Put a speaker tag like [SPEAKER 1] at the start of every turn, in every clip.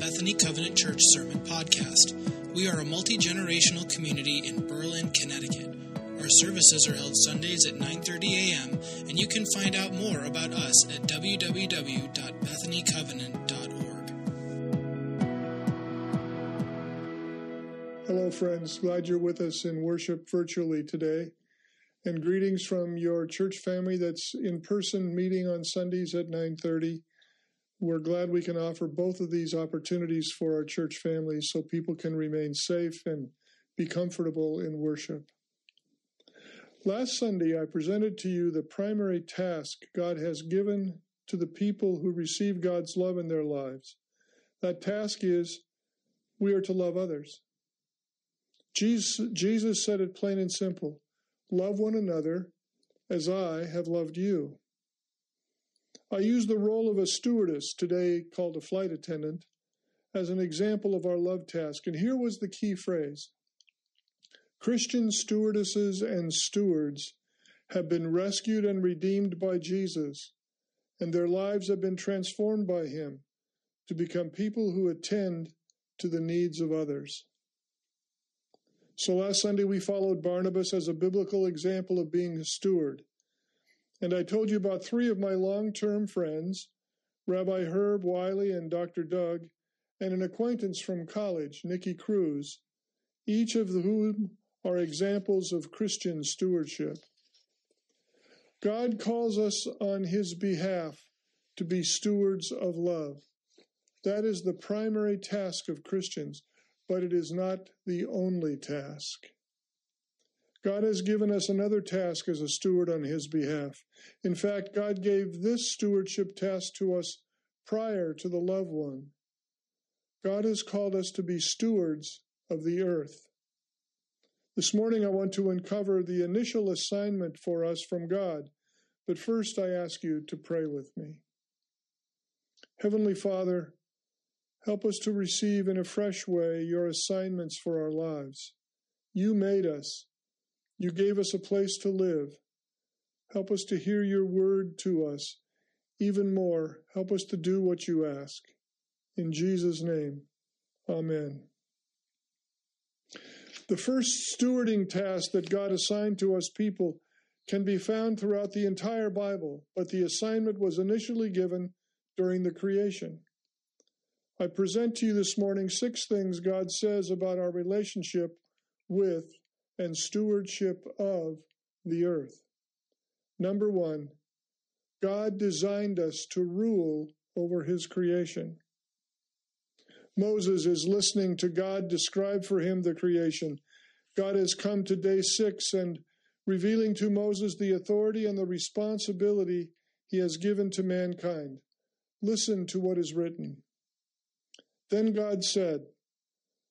[SPEAKER 1] Bethany Covenant Church Sermon Podcast. We are a multi generational community in Berlin, Connecticut. Our services are held Sundays at 9:30 a.m., and you can find out more about us at www.bethanycovenant.org.
[SPEAKER 2] Hello, friends. Glad you're with us in worship virtually today. And greetings from your church family that's in person meeting on Sundays at 9:30 we're glad we can offer both of these opportunities for our church families so people can remain safe and be comfortable in worship. Last Sunday, I presented to you the primary task God has given to the people who receive God's love in their lives. That task is we are to love others. Jesus, Jesus said it plain and simple love one another as I have loved you. I use the role of a stewardess, today called a flight attendant, as an example of our love task. And here was the key phrase Christian stewardesses and stewards have been rescued and redeemed by Jesus, and their lives have been transformed by him to become people who attend to the needs of others. So last Sunday we followed Barnabas as a biblical example of being a steward. And I told you about three of my long term friends Rabbi Herb Wiley and Dr. Doug, and an acquaintance from college, Nicky Cruz, each of whom are examples of Christian stewardship. God calls us on his behalf to be stewards of love. That is the primary task of Christians, but it is not the only task. God has given us another task as a steward on his behalf. In fact, God gave this stewardship task to us prior to the loved one. God has called us to be stewards of the earth. This morning, I want to uncover the initial assignment for us from God, but first I ask you to pray with me. Heavenly Father, help us to receive in a fresh way your assignments for our lives. You made us you gave us a place to live. Help us to hear your word to us. Even more, help us to do what you ask. In Jesus' name, amen. The first stewarding task that God assigned to us people can be found throughout the entire Bible, but the assignment was initially given during the creation. I present to you this morning six things God says about our relationship with and stewardship of the earth. Number one, God designed us to rule over his creation. Moses is listening to God describe for him the creation. God has come to day six and revealing to Moses the authority and the responsibility he has given to mankind. Listen to what is written. Then God said,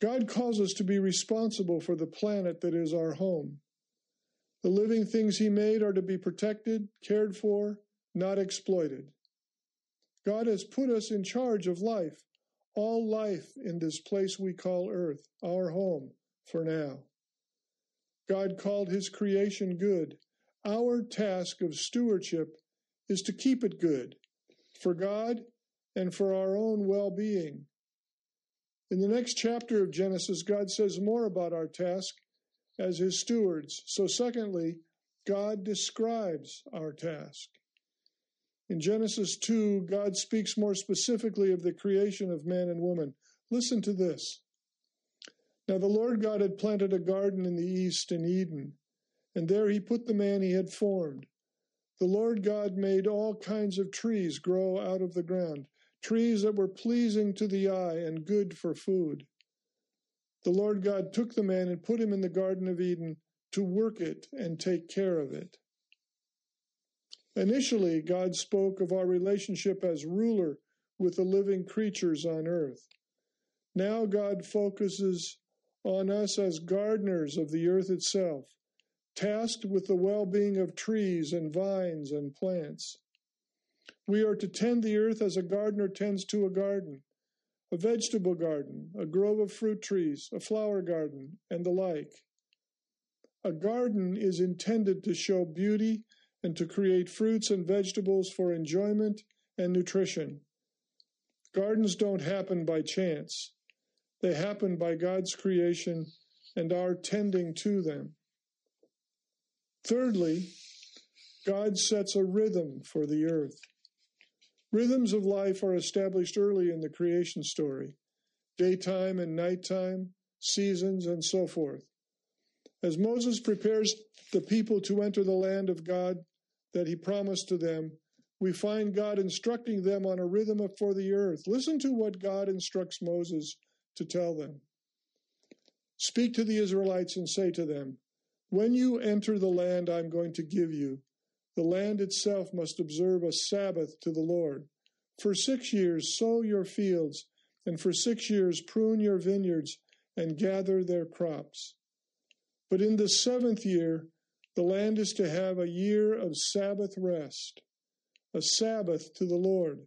[SPEAKER 2] God calls us to be responsible for the planet that is our home. The living things He made are to be protected, cared for, not exploited. God has put us in charge of life, all life in this place we call earth, our home for now. God called His creation good. Our task of stewardship is to keep it good for God and for our own well being in the next chapter of Genesis, God says more about our task as his stewards. So, secondly, God describes our task. In Genesis 2, God speaks more specifically of the creation of man and woman. Listen to this. Now, the Lord God had planted a garden in the east in Eden, and there he put the man he had formed. The Lord God made all kinds of trees grow out of the ground trees that were pleasing to the eye and good for food. The Lord God took the man and put him in the Garden of Eden to work it and take care of it. Initially, God spoke of our relationship as ruler with the living creatures on earth. Now, God focuses on us as gardeners of the earth itself, tasked with the well being of trees and vines and plants. We are to tend the earth as a gardener tends to a garden, a vegetable garden, a grove of fruit trees, a flower garden, and the like. A garden is intended to show beauty and to create fruits and vegetables for enjoyment and nutrition. Gardens don't happen by chance. They happen by God's creation and our tending to them. Thirdly, God sets a rhythm for the earth. Rhythms of life are established early in the creation story daytime and nighttime, seasons, and so forth. As Moses prepares the people to enter the land of God that he promised to them, we find God instructing them on a rhythm for the earth. Listen to what God instructs Moses to tell them. Speak to the Israelites and say to them, When you enter the land I'm going to give you, the land itself must observe a Sabbath to the Lord. For six years sow your fields, and for six years prune your vineyards and gather their crops. But in the seventh year, the land is to have a year of Sabbath rest, a Sabbath to the Lord.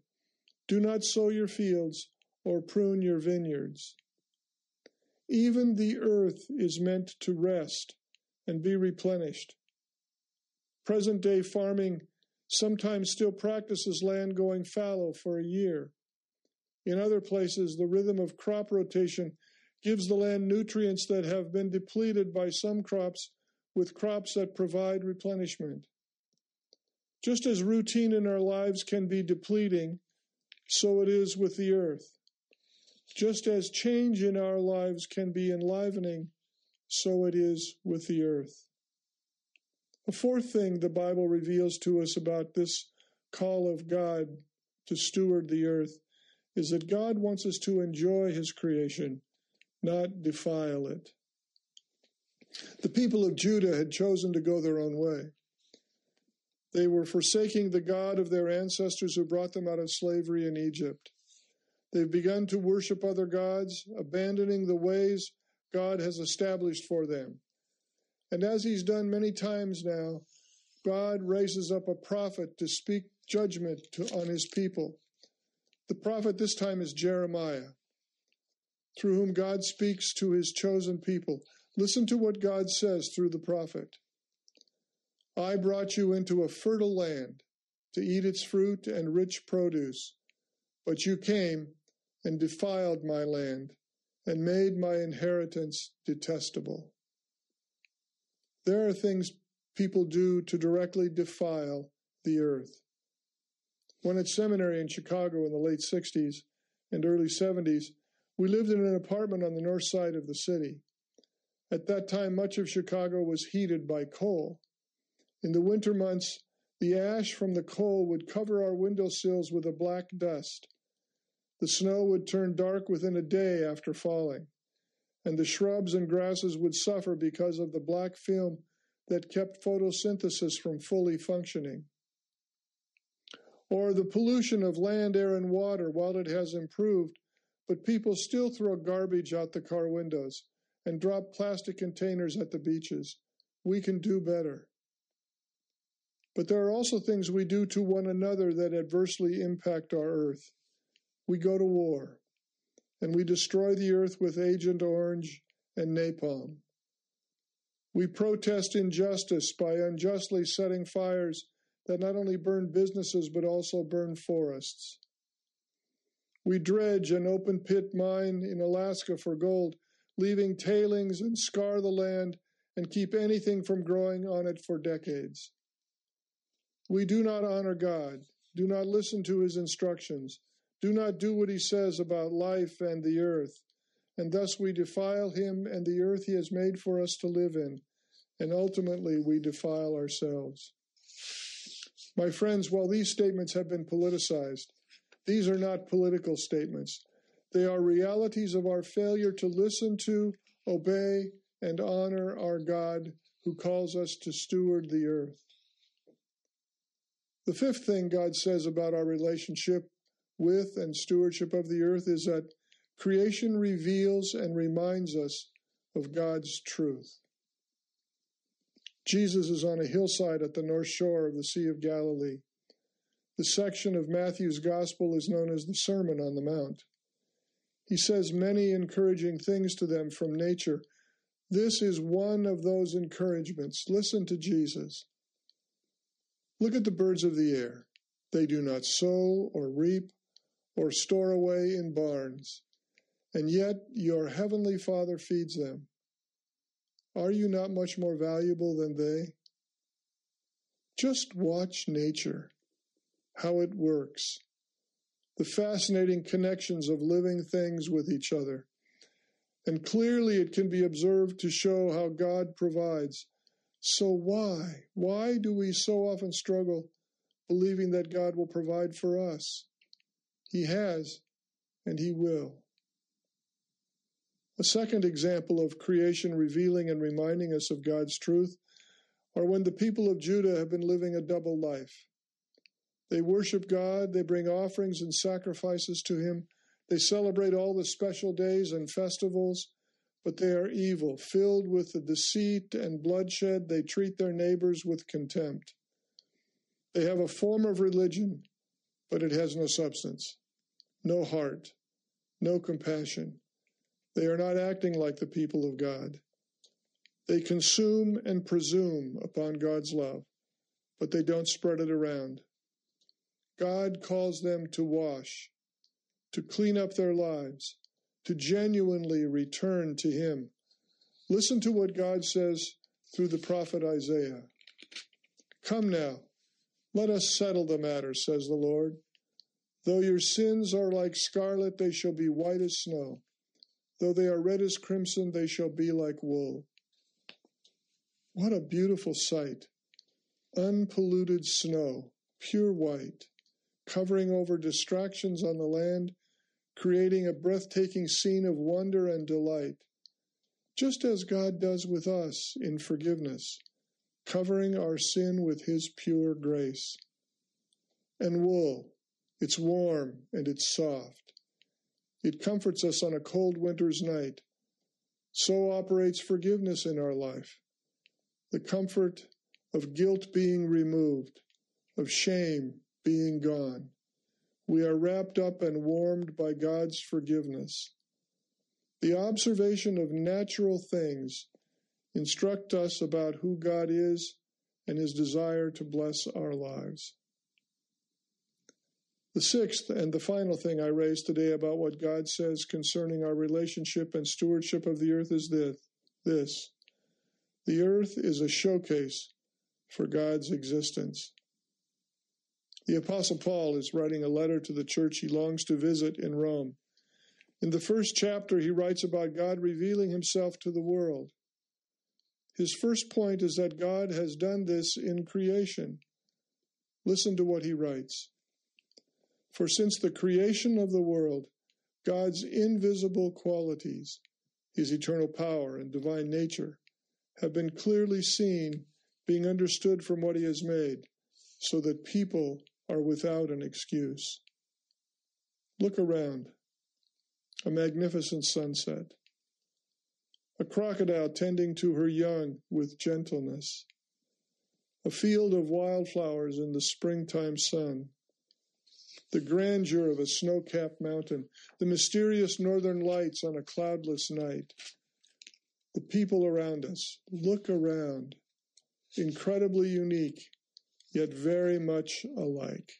[SPEAKER 2] Do not sow your fields or prune your vineyards. Even the earth is meant to rest and be replenished. Present day farming sometimes still practices land going fallow for a year. In other places, the rhythm of crop rotation gives the land nutrients that have been depleted by some crops with crops that provide replenishment. Just as routine in our lives can be depleting, so it is with the earth. Just as change in our lives can be enlivening, so it is with the earth. A fourth thing the Bible reveals to us about this call of God to steward the earth is that God wants us to enjoy his creation, not defile it. The people of Judah had chosen to go their own way. They were forsaking the God of their ancestors who brought them out of slavery in Egypt. They've begun to worship other gods, abandoning the ways God has established for them. And as he's done many times now, God raises up a prophet to speak judgment to, on his people. The prophet this time is Jeremiah, through whom God speaks to his chosen people. Listen to what God says through the prophet I brought you into a fertile land to eat its fruit and rich produce, but you came and defiled my land and made my inheritance detestable. There are things people do to directly defile the earth. When at seminary in Chicago in the late 60s and early 70s, we lived in an apartment on the north side of the city. At that time, much of Chicago was heated by coal. In the winter months, the ash from the coal would cover our windowsills with a black dust. The snow would turn dark within a day after falling, and the shrubs and grasses would suffer because of the black film that kept photosynthesis from fully functioning. Or the pollution of land, air, and water, while it has improved, but people still throw garbage out the car windows and drop plastic containers at the beaches. We can do better. But there are also things we do to one another that adversely impact our earth. We go to war, and we destroy the earth with Agent Orange and napalm. We protest injustice by unjustly setting fires that not only burn businesses but also burn forests. We dredge an open pit mine in Alaska for gold leaving tailings and scar the land and keep anything from growing on it for decades. We do not honor God, do not listen to his instructions, do not do what he says about life and the earth, and thus we defile him and the earth he has made for us to live in, and ultimately we defile ourselves. My friends, while these statements have been politicized, these are not political statements. They are realities of our failure to listen to, obey, and honor our God who calls us to steward the earth. The fifth thing God says about our relationship with and stewardship of the earth is that creation reveals and reminds us of God's truth. Jesus is on a hillside at the north shore of the Sea of Galilee. The section of Matthew's Gospel is known as the Sermon on the Mount. He says many encouraging things to them from nature. This is one of those encouragements. Listen to Jesus. Look at the birds of the air. They do not sow or reap or store away in barns, and yet your heavenly Father feeds them. Are you not much more valuable than they? Just watch nature, how it works, the fascinating connections of living things with each other. And clearly it can be observed to show how God provides. So why? Why do we so often struggle believing that God will provide for us? He has, and He will. A second example of creation revealing and reminding us of God's truth are when the people of Judah have been living a double life. They worship God, they bring offerings and sacrifices to Him, they celebrate all the special days and festivals, but they are evil, filled with the deceit and bloodshed. They treat their neighbors with contempt. They have a form of religion, but it has no substance, no heart, no compassion. They are not acting like the people of God. They consume and presume upon God's love, but they don't spread it around. God calls them to wash, to clean up their lives, to genuinely return to Him. Listen to what God says through the prophet Isaiah. Come now, let us settle the matter, says the Lord. Though your sins are like scarlet, they shall be white as snow. Though they are red as crimson, they shall be like wool. What a beautiful sight! Unpolluted snow, pure white, covering over distractions on the land, creating a breathtaking scene of wonder and delight, just as God does with us in forgiveness, covering our sin with His pure grace. And wool, it's warm and it's soft. It comforts us on a cold winter's night. So operates forgiveness in our life. The comfort of guilt being removed, of shame being gone. We are wrapped up and warmed by God's forgiveness. The observation of natural things instruct us about who God is and his desire to bless our lives. The sixth and the final thing I raise today about what God says concerning our relationship and stewardship of the earth is this. this. The earth is a showcase for God's existence. The Apostle Paul is writing a letter to the church he longs to visit in Rome. In the first chapter, he writes about God revealing himself to the world. His first point is that God has done this in creation. Listen to what he writes. For since the creation of the world, God's invisible qualities, his eternal power and divine nature, have been clearly seen, being understood from what he has made, so that people are without an excuse. Look around. A magnificent sunset. A crocodile tending to her young with gentleness. A field of wildflowers in the springtime sun the grandeur of a snow capped mountain, the mysterious northern lights on a cloudless night. The people around us look around, incredibly unique, yet very much alike.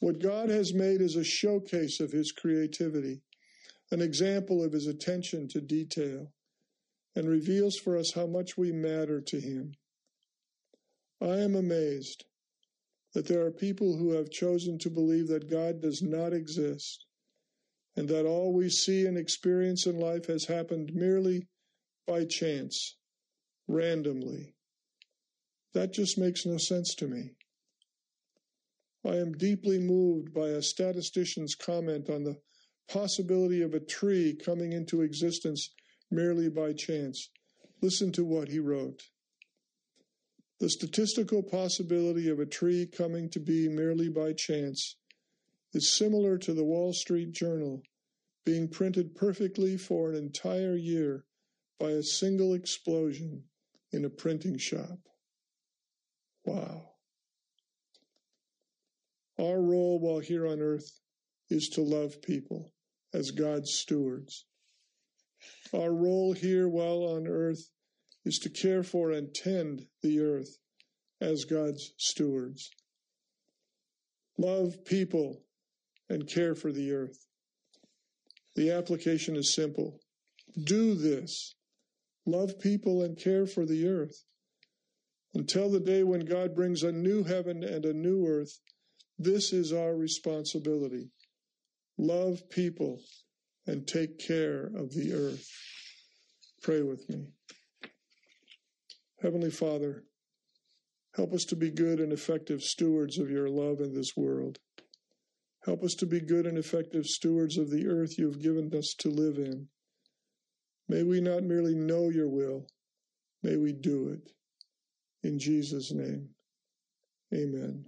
[SPEAKER 2] What God has made is a showcase of his creativity, an example of his attention to detail, and reveals for us how much we matter to him. I am amazed that there are people who have chosen to believe that God does not exist and that all we see and experience in life has happened merely by chance, randomly. That just makes no sense to me. I am deeply moved by a statistician's comment on the possibility of a tree coming into existence merely by chance. Listen to what he wrote. The statistical possibility of a tree coming to be merely by chance is similar to the Wall Street Journal being printed perfectly for an entire year by a single explosion in a printing shop. Wow. Our role while here on earth is to love people as God's stewards. Our role here while on earth is to care for and tend the earth as God's stewards. Love people and care for the earth. The application is simple. Do this. Love people and care for the earth. Until the day when God brings a new heaven and a new earth, this is our responsibility. Love people and take care of the earth. Pray with me. Heavenly Father, help us to be good and effective stewards of your love in this world. Help us to be good and effective stewards of the earth you have given us to live in. May we not merely know your will, may we do it. In Jesus' name, amen.